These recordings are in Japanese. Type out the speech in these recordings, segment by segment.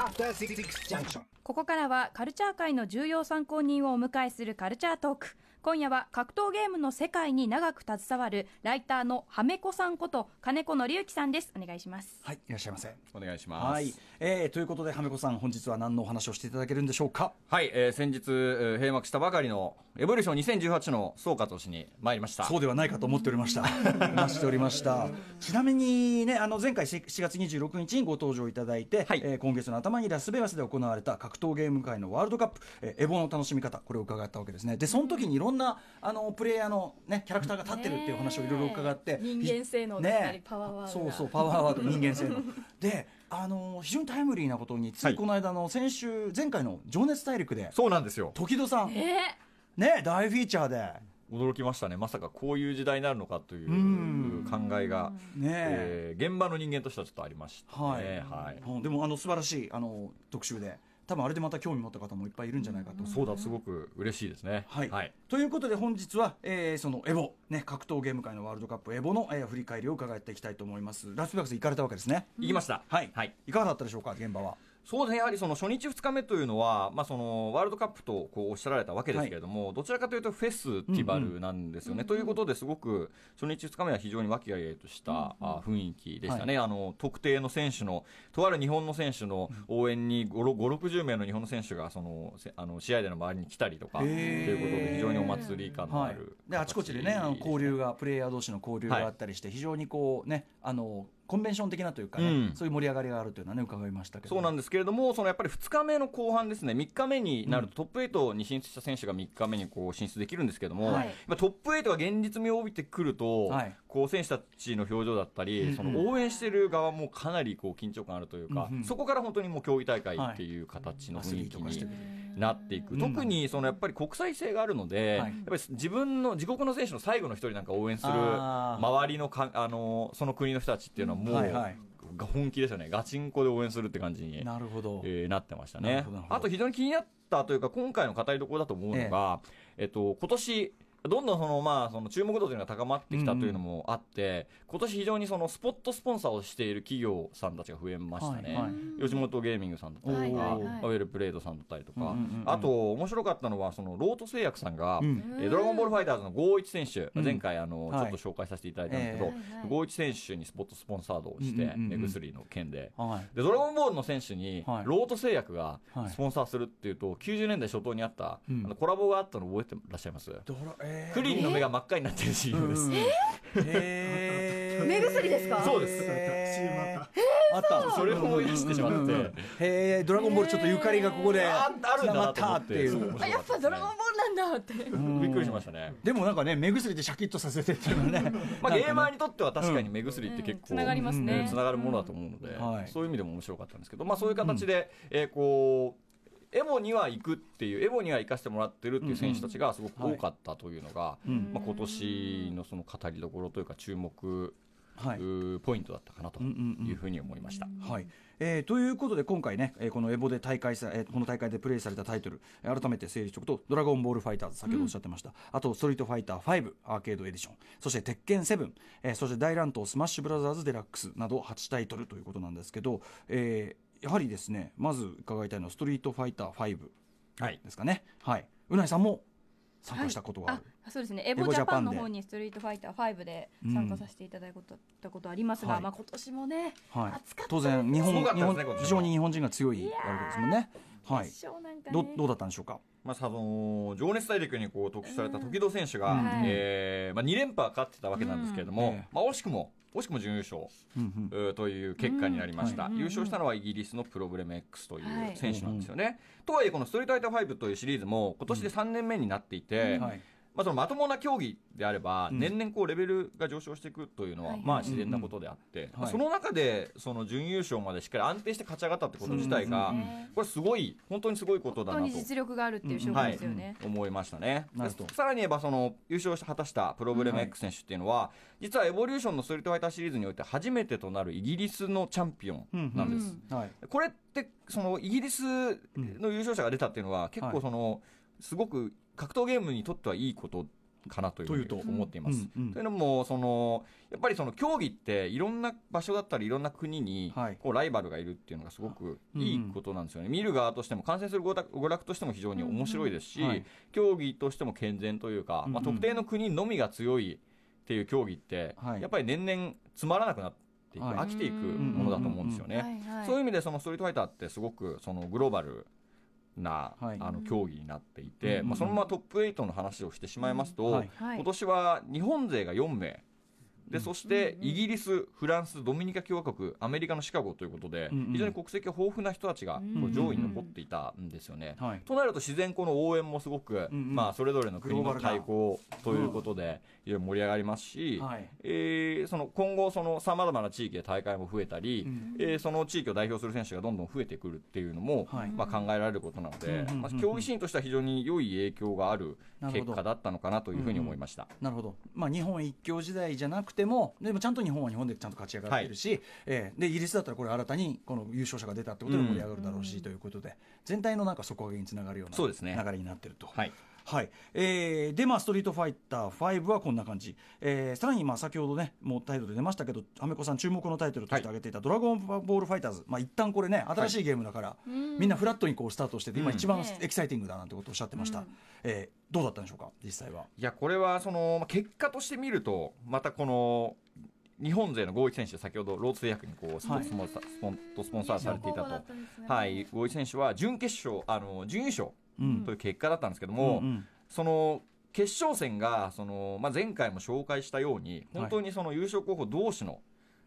After Six Junction. ここからはカルチャー界の重要参考人をお迎えするカルチャートーク今夜は格闘ゲームの世界に長く携わるライターのはめこさんこと金子紀之さんですお願いしますはい、いらっしゃいませ。お願いします。はい、えー、ということで、はめこさん、本日は何のお話をしていただけるんでしょうか？はい、えー先日、えー閉幕したばかりのエボリューション2018の総括をしに参りました。そうではないかと思っておりました。話しておりました。ちなみにね、あの前回7月26日にご登場いただいて、はいえー今月の頭にラスベガスで行われた格闘ゲーム界のワールドカップ、えーエボの楽しみ方、これを伺ったわけですね。で、その時にいろんなあのプレイヤーのねキャラクターが立ってるっていう話をいろいろ伺って、人間性能だったりパワーワードが。そうそうパワーワード 人間性能で。あの非常にタイムリーなことについこの間の先週前回の「情熱大陸」でそうなんですよ。時戸さんえ？ね大フィーチャーで。驚きましたね。まさかこういう時代になるのかといううん。考えが、ね。ええー現場の人間としてはちょっとありましたね。はい。はい。うん。でもあの素晴らしいあの特集で多分あれでまた興味持った方もいっぱいいるんじゃないかと。そうだ、すごく嬉しいですね。はいはい。ということで本日は、えーそのエボ、ね、格闘ゲーム界のワールドカップエボの、えー振り返りを伺っていきたいと思いますラスベガス行かれたわけですね行きました。はい、はい。い、かがだったでしょうか現場はそうですね、やはりその初日、2日目というのは、まあ、そのワールドカップとこうおっしゃられたわけですけれども、どちらかというとフェスティバルなんですよね。ということですごく、初日、2日目は非常に和気あいあいとした、あ雰囲気でしたね、あの特定の選手の、とある日本の選手の応援に5、60名の日本の選手がそのせあの試合での周りに来たりとか、ということで、非常にお祭り感のはいある、であちこちでねあの交流がプレイヤー同士の交流があったりして、非常にこうねあのコンベンション的なというかね、うん。そういう盛り上がりがあるというのはね伺いましたけど。そうなんですけれども、そのやっぱり2日目の後半ですね、3日目になると、トップ8に進出した選手が3日目にこう進出できるんですけれども、はい。トップ8が現実味を帯びてくると、はい。こう選手たちの表情だったり、うんうん。その応援してる側もかなりこう緊張感あるというか、うんうん。そこから本当にもう競技大会っていう形の雰囲気はいなっていく、うん。特にそのやっぱり国際性があるので、はい。やっぱり自分の自国の選手の最後の一人なんか応援する周りのかあのその国の人たちっていうのはもう、はいはい。が本気ですよね、ガチンコで応援するって感じになるほど、えーなってましたね。あと非常に気になったというか今回の語りどころだと思うのが、えっと、今年どんどんその、まあ、その注目度というのが高まってきたというのもあって、今年非常にそのスポットスポンサーをしている企業さんたちが増えましたね、はいはい。吉本ゲーミングさんだったりとか、はいはいはい。ウェルプレイドさんだったりとか、うんうんうん。あと面白かったのはそのロート製薬さんが、うん。えードラゴンボールファイターズの51選手、うん。前回あの、はい。ちょっと紹介させていただいたんですけど、ええはい51選手にスポットスポンサードをして、うんうんうんうん。目薬の件で。はい。でドラゴンボールの選手に、はい。ロート製薬がはい。スポンサーするっていうと、90年代初頭にあった、うん。あのコラボがあったの覚えてらっしゃいます、ドラえークリリンの目が真っ赤になってる CM です、うん。へー。目薬ですか？そうです。あった。それを思い出してしまって。へえドラゴンボールちょっとゆかりがここでああるなと思ったってあやっぱドラゴンボールなんだって。びっくりしましたね。でもなんかね目薬でシャキッとさせてっていうのはね まあ、ゲーマーににとっては確かに目薬って結構、つながりますね。つながるものだと思うので、はい。そういう意味でも面白かったんですけど、まあ、そういう形で、えーこうエボには行くっていうエボには行かせてもらってるっていう選手たちがすごく多かったというのが、うん。まあ、今年のその語りどころというか注目、はい。ポイントだったかなとうんうんうんいうふうに思いました。はい。えーということで今回ね、えーこのエボで大会さ、えーこの大会でプレーされたタイトルえー改めて整理しておくと「ドラゴンボールファイターズ」先ほどおっしゃってました、あと「ストリートファイター5」アーケードエディション。そして「鉄拳7」えーそして「大乱闘スマッシュブラザーズデラックス」など8タイトルということなんですけど、えーやはりですねまず伺いたいのは「ストリートファイター5」はい。ですかね。はい。うないさんも参加したことがある、あそうですね。エボジャパンの方にストリートファイター5で参加させていただいたこと,、ありますが、はい。まあ今年もね、はい。暑かった当然日本すごかった日本非常に日本人が強いわけですもんね。はい。ね。どどうだったんでしょうか？まあ、その情熱大陸にこう特集された時戸選手が、うん。はい。えーまあ、2連覇勝ってたわけなんですけれども、うん。ええまあ、惜しくも惜しくも準優勝、うんうん。えーという結果になりました、うん優勝したのはイギリスのプロブレム X といはい。う選手なんですよね、とはいえこの「ストリートファイター5」というシリーズも今年で3年目になっていて、はいまあ、そのまともな競技であれば、うん。年々こうレベルが上昇していくというのは、はい。まあ自然なことであって、はい。その中でその準優勝までしっかり安定して勝ち上がったってこと自体が、これすごい本当にすごいことだなと。実力があるってい。う証拠ですよね、思いましたね。さらに言えばその優勝し果たしたプロブレム X 選手っていうのは、実はエボリューションのストリートファイターシリーズにおいて初めてとなるイギリスのチャンピオンなんです、はい。これってそのイギリスの優勝者が出たっていうのは結構その、すごく格闘ゲームにとってはいいことかなというふうにというと思っています。うんうん。というのもそのやっぱりその競技っていろんな場所だったりいろんな国にはい。こうライバルがいるっていうのがすごくいいことなんですよね、見る側としても観戦する娯楽娯楽としても非常に面白いですし、うんうん。はい。競技としても健全というか、まあ、特定の国のみが強いっていう競技って、はい。やっぱり年々つまらなくなって飽きていくものだと思うんですよね。はいはい。そういう意味でそのストリートファイターってすごくそのグローバルな、はい。あの競技になっていて、うん。まあ、そのままトップ8の話をしてしまいますと、はい。はい。今年は日本勢が4名でそしてイギリス、フランス、ドミニカ共和国、アメリカのシカゴということで、非常に国籍が豊富な人たちが上位に残っていたんですよね。はい。となると自然この応援もすごく、まあ、それぞれの国の対抗ということで、いろいろ盛り上がりますし、はい。えーその今後さまざまな地域で大会も増えたり、うん。えーその地域を代表する選手がどんどん増えてくるっていうのも、はい。まあ、考えられることなので、まあ、競技シーンとしては非常に良い影響がある結果だったのかなというふうに思いました。なるほど、まあ、日本一強時代じゃなくてもでもちゃんと日本は日本でちゃんと勝ち上がっているし、えーでイギリスだったらこれ新たにこの優勝者が出たってことで盛り上がるだろうし、ということで全体のなんか底上げにつながるような流れになってると。はいはい。えーで、まあ、ストリートファイター5はこんな感じ、えーさらにまあ先ほどね、もうタイトル出ましたけど、アメコさん、注目のタイトルとして挙げていた、ドラゴンボールファイターズ、まあ一旦これね、新しいゲームだから、みんなフラットにこうスタートしてて、今、うん。一番ねエキサイティングだなんてことをおっしゃってました、うん。えーどうだったんでしょうか、実際は？いやこれはそのまあ結果として見るとまたこの日本勢の合一選手先ほどローツ製薬にこうスポはい。スポンサースポンとスポンサーされていたと、はい、合一選手は準決勝あの準優勝うんという結果だったんですけども、うんうん。その決勝戦がその、まあ、前回も紹介したように本当にその優勝候補同士の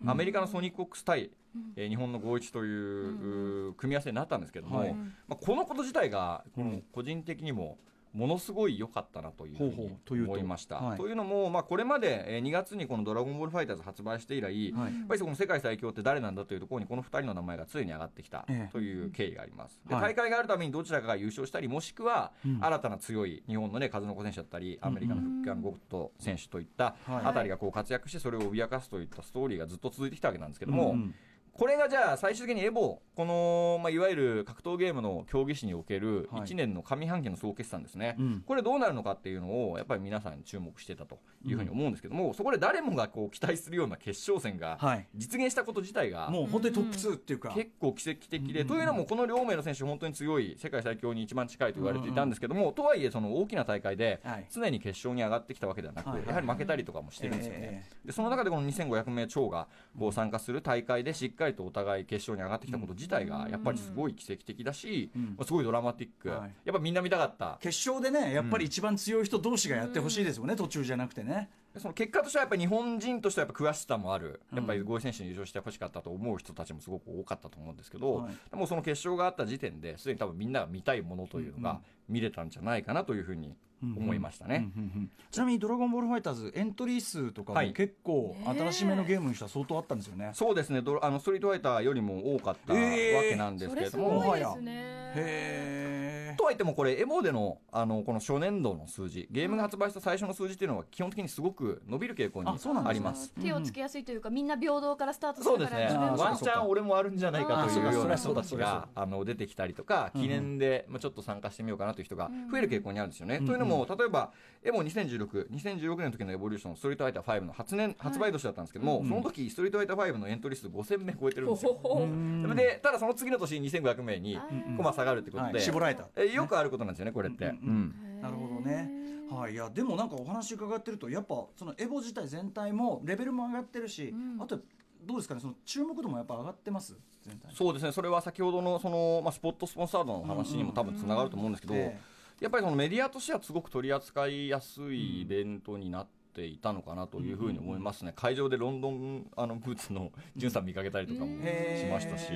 アメリカのソニックオックス対、えー日本の合一という、う組み合わせになったんですけども、はい。まあ、このこと自体がこのうん。個人的にもものすごい良かったなというふうほうほにうというと。思いました。はい。というのも、まあ、これまでえー2月にこの「ドラゴンボールファイターズ」発売して以来、やっはい。ぱりそこの世界最強って誰なんだというところにこの2人の名前が常に上がってきたええ。という経緯があります。ではい。大会があるためにどちらかが優勝したりもしくはうん。新たな強い日本のね数の子選手だったりアメリカのフッカン・ゴット選手といったはいあたりがこう活躍してそれを脅かすといったストーリーがずっと続いてきたわけなんですけども、うんうんこれがじゃあ最終的にエボこの、まあ、いわゆる格闘ゲームの競技史におけるはい。1年の上半期の総決算ですね、うん。これどうなるのかっていうのをやっぱり皆さんに注目してたというふうに思うんですけども、そこで誰もがこう期待するような決勝戦がはい。実現したこと自体がもう本当にトップ2っていうか、結構奇跡的で、うん。というのもこの両名の選手本当に強い世界最強に一番近いと言われていたんですけども、とはいえその大きな大会ではい。常に決勝に上がってきたわけではなく、はい。はいやはり負けたりとかもしてるんですよね。えでその中でこの2500名超がこう参加する大会でしっかりとお互い決勝に上がってきたこと自体がやっぱりすごい奇跡的だし、うん。まあすごいドラマティック、はい。やっぱみんな見たかった。決勝でね、やっぱり一番強い人同士がやってほしいですよね、途中じゃなくてね。でその結果としてはやっぱり日本人としてはやっぱ悔しさもある、うん。やっぱり合意選手に優勝してほしかったと思う人たちもすごく多かったと思うんですけど、はい。でもその決勝があった時点ですでに多分みんなが見たいものというのうんが見れたんじゃないかなというふうに思いましたね。うんうんうんちなみに「ドラゴンボールファイターズ」エントリー数とかもはい。結構新しめのゲームにしたら相当あったんですよね。そうですね。ドあのストリートファイターよりも多かったわえーけなんですけれども、ごいですね。へとはいってもこれエボでのあのこの初年度の数字ゲームが発売した最初の数字っていうのは基本的にすごく伸びる傾向にあそうなんですね。あります。手をつけやすいというかみんな平等からスタートすそうですね。るから自分もあーワンチャン俺もあるんじゃないかとあいうような人たちがあの出てきたりとかうん記念でまあちょっと参加してみようかなという人が増える傾向にあるんですよね。うん。というのも例えばエボ2016 2016年の時のエボリューションストリートファイター5の発年発売年だったんですけども、うん。その時ストリートファイター5のエントリー数5000名超えてるんですよ。ほほほ。ーでただその次の年2500名にうん。コマ下がるってことはい。で、絞られた。えよくあることなんですよねこれって。うんうんなるほどね。はい、いやでもなんかお話伺ってるとやっぱそのエボ自体全体もレベルも上がってるし、うん。あとどうですかねその注目度もやっぱ上がってます？全体そうですね。それは先ほどのその、まあ、スポットスポンサードの話にも多分つながると思うんですけど、えやっぱりそのメディアとしてはすごく取り扱いやすいイベントになっていたのかなというふうに思いますね、会場でロンドンあのブーツの ジュンさん見かけたりとかもしましたし、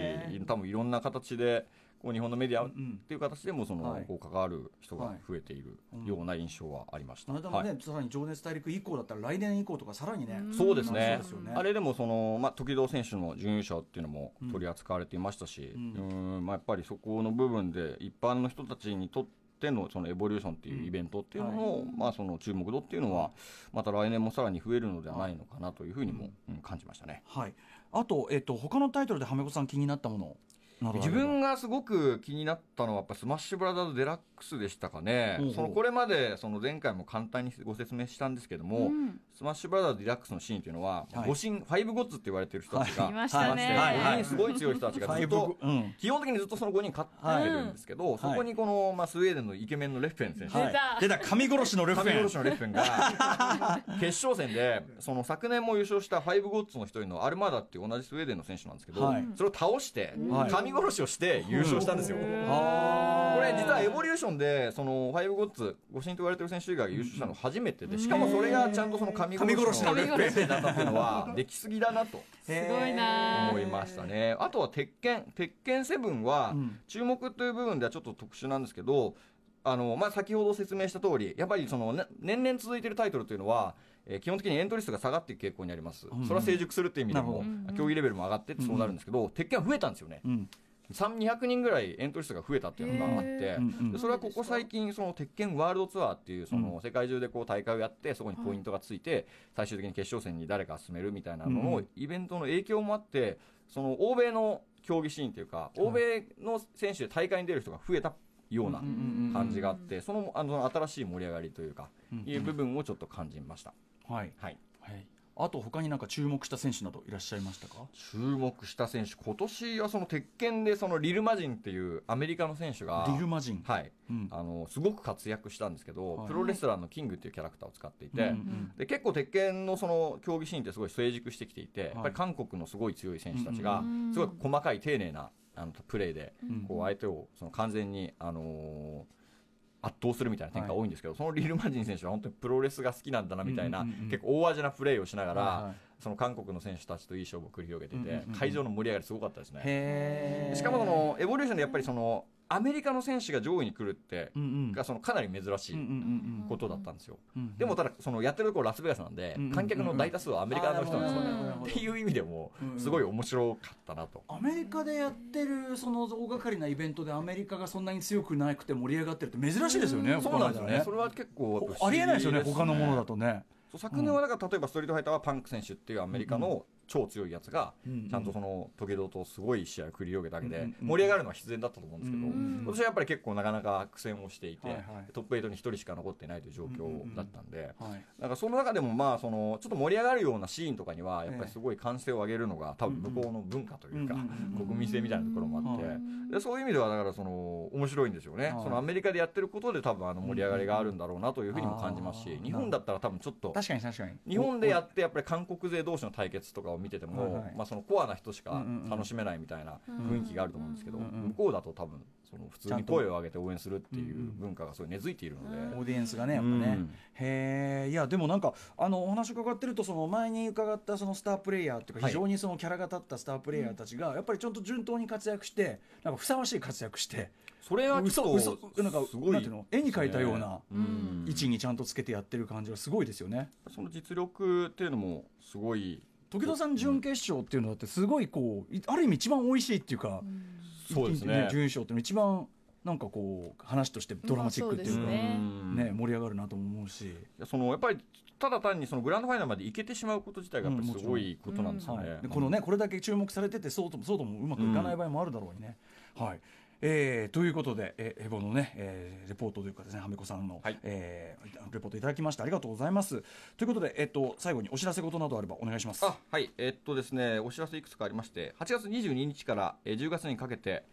多分いろんな形でこう日本のメディアっうん。ていう形でもその、はい。こう関わる人が増えているような印象はありました。はい。さらに「情熱大陸」以降だったら来年以降とかさらにね、そうですね。すよね。あれでもその、まあ、時戸選手の準優勝っていうのも取り扱われていましたし、ううんんまあ、やっぱりそこの部分で一般の人たちにとってのそのエボリューションっていうイベントっていうのの,、まあ、その注目度っていうのはまた来年もさらに増えるのではないのかなというふうにも、うん感じましたね。はい、あと、えっと他のタイトルではめこさん気になったもの自分がすごく気になったのはやっぱスマッシュブラザーズデラックスでしたかね。ほうほう。そのこれまでその前回も簡単にご説明したんですけども、うん。スマッシュブラザーズデラックスのシーンというのは、はい。五神 Five Gods って言われてる人たちが、はい。い。ましたね。はい。5人すごい強い人たちがずっとうん。基本的にずっとその5人勝ってるんですけど、そこにこの、まあ、スウェーデンのイケメンのレッフェン選手、はい。出た。神殺しのレッフェン、神殺しのレッフェンが決勝戦でその昨年も優勝した Five Gods の一人のアルマーダっていう同じスウェーデンの選手なんですけど、はい。それを倒してはい神殺しをして優勝したんですよ。これ実はエボリューションでそのファイブゴッツご神と言われてる選手以外が優勝したの初めてでしかもそれがちゃんとその神殺しのレッフェンだったっていうのはできすぎだなとすごいな思いましたね。あとは鉄拳鉄拳セブンはうん。注目という部分ではちょっと特殊なんですけどあの、まあ、先ほど説明した通りやっぱりその、ね、年々続いているタイトルというのは、えー基本的にエントリー数が下がっていく傾向にあります、んそれは成熟するっていう意味でも競技レベルも上がってってそうなるんですけど、鉄拳は増えたんですよね。うん。200人ぐらいエントリー数が増えたっていうのがあってそれはここ最近その鉄拳ワールドツアーっていうその世界中でこう大会をやってそこにポイントがついて最終的に決勝戦に誰か進めるみたいなののうんイベントの影響もあってその欧米の競技シーンというか欧米の選手で大会に出る人が増えたような感じがあってそのあの新しい盛り上がりというかうん。いう部分をちょっと感じました。はい。はい。はい。あと他になんか注目した選手などいらっしゃいましたか？注目した選手今年はその鉄拳でそのリルマジンっていうアメリカの選手がリルマジン。はい。うん。あのすごく活躍したんですけど、はい。プロレスラーのキングっていうキャラクターを使っていて、うんうんで結構鉄拳のその競技シーンってすごい成熟してきていて、やっぱり韓国のすごい強い選手たちがうんすごい細かい丁寧なあのプレーでうん。こう相手をその完全に、あのー圧倒するみたいな展開が多いんですけど、そのリルマジン選手は本当にプロレスが好きなんだなみたいな、うんうんうん。うん結構大味なプレーをしながら、はいはい。その韓国の選手たちといい勝負を繰り広げていて、うんうんうん会場の盛り上がりすごかったですね。しかもそのエボリューションでやっぱりそのアメリカの選手が上位に来るってがそのかなり珍しいことだったんですよ、でもただそのやってるところラスベガスなんで、観客の大多数はアメリカの人なんですよね、っていう意味でもすごい面白かったなと、アメリカでやってるその大掛かりなイベントでアメリカがそんなに強くなくて盛り上がってるって珍しいですよね。そうなんですよね。それは結構ありえないですよね。他のものだとね。昨年はだから例えばストリートファイターはパンク選手っていうアメリカの超強いやつがうんちゃんとその時々とすごい試合を繰り広げたわけで盛り上がるのは必然だったと思うんですけどうん今年はやっぱり結構なかなか苦戦をしていてトップ8に1人しか残っていないという状況だったんではい。なんかその中でもまあそのちょっと盛り上がるようなシーンとかにはやっぱりすごい歓声を上げるのが多分向こうの文化というか国民性みたいなところもあってうんでそういう意味ではだからその面白いんですよね。はい。そのアメリカでやってることで多分あの盛り上がりがあるんだろうなというふうにも感じますし日本だったら多分ちょっと確かに確かに。日本でやってやっぱり韓国勢同士の対決とかを見てても、はいはい。まあ、そのコアな人しか楽しめないみたいな雰囲気があると思うんですけど、うんうん向こうだと多分その普通に声を上げて応援するっていう文化がすごい根付いているので、オーディエンスがねやっぱね、うん。へえいやでもなんかあのお話伺ってるとその前に伺ったそのスタープレイヤーっていうかはい。非常にそのキャラが立ったスタープレイヤーたちがやっぱりちゃんと順当に活躍してなんかふさわしい活躍してそれはち嘘ょっ嘘となんかすごいなんていうの？絵に描いたようなうん。位置にちゃんとつけてやってる感じがすごいですよね。その実力っていうのもすごい時戸さん準決勝っていうのだってすごいこういある意味一番美味しいっていうか、そうですね。準優勝っていうの一番なんかこう話としてドラマチックっていうか、ねうん。ね盛り上がるなとも思うし。そのやっぱりただ単にそのグランドファイナルまで行けてしまうこと自体がやっぱりすごいことなんですよね。はい、でこのねこれだけ注目されててそうともそうともうまくいかない場合もあるだろうにね。はいえーということで、えーエボのね、えーレポートというかですね、はめこさんの、はいえーレポートいただきましてありがとうございます。ということで、えっと最後にお知らせ事などあればお願いします。あはいえっとですねお知らせいくつかありまして8月22日からえー10月にかけて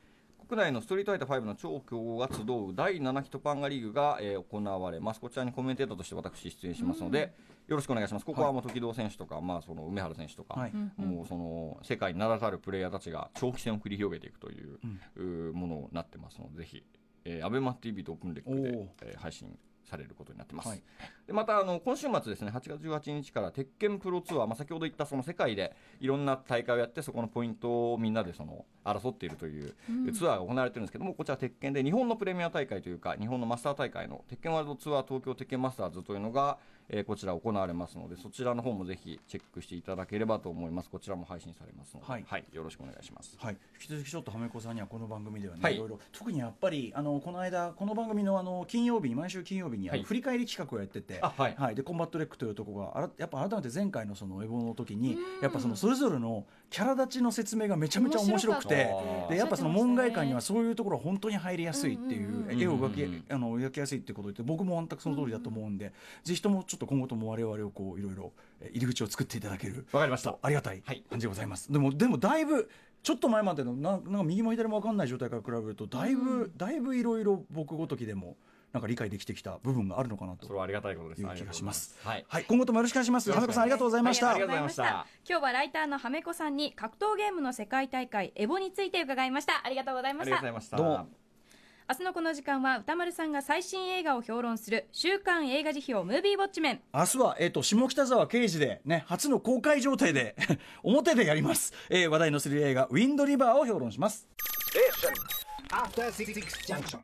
国内のストリートファイター5の超強豪が集う第7ヒトパンガリーグが、えー行われます。こちらにコメンテーターとして私出演しますので、よろしくお願いします。ここはもう時藤選手とか、まあ、その梅原選手とか、はい。もうその世界に名だたるプレイヤーたちが長期戦を繰り広げていくという,、うーものになってますのでぜひ、えー、アベマ t v とオープンレックでえー配信されることになってます、はい。でまたあの今週末ですね8月18日から鉄拳プロツアー、まあ、先ほど言ったその世界でいろんな大会をやってそこのポイントをみんなでその争っているというツアーが行われてるんですけどもこちら鉄拳で日本のプレミア大会というか日本のマスター大会の鉄拳ワールドツアー東京鉄拳マスターズというのが、えーこちら行われますのでそちらの方もぜひチェックしていただければと思います。こちらも配信されますので、はい。よろしくお願いします。はい、引き続きちょっとはめこさんにはこの番組ではね、はい。いろいろ特にやっぱりあのこの間この番組のあの金曜日に毎週金曜日にあの、はい。振り返り企画をやってて、あはい。でコンバット REC というところがあらやっぱ改めて前回のそのエボの時にやっぱそのそれぞれのキャラ立ちの説明がめちゃめちゃ面白くてでやっぱその門外観にはそういうところは本当に入りやすいっていう,、絵を描き,、あの描きやすいってことで僕も全くその通りだと思うんで、ぜひともちょっと今後とも我々をこういろいろえ入り口を作っていただけるわかりました。とありがたい感じでございます、でもでもだいぶちょっと前までのななんか右も左も分かんない状態から比べるとだいぶ、だいぶいろいろ僕ごときでもなんか理解できてきた部分があるのかなと。それはありがたいことです。いう気がします。ありがとうございはい、今後ともよろしくお願いします。よろしく花子さんありがとうございました。ありがとうございました。今日はライターのはめこさんに格闘ゲームの世界大会エボについて伺いました。ありがとうございまあした。りがとうございました。どうも。明日のこの時間は歌丸さんが最新映画を評論する週刊映画辞表ムービーウォッチメン。明日は、えっ、と、下北沢刑事で、ね、初の公開状態で、表でやります。えー話題のスリル映画、ウィンドリバーを評論します。After Six Junction.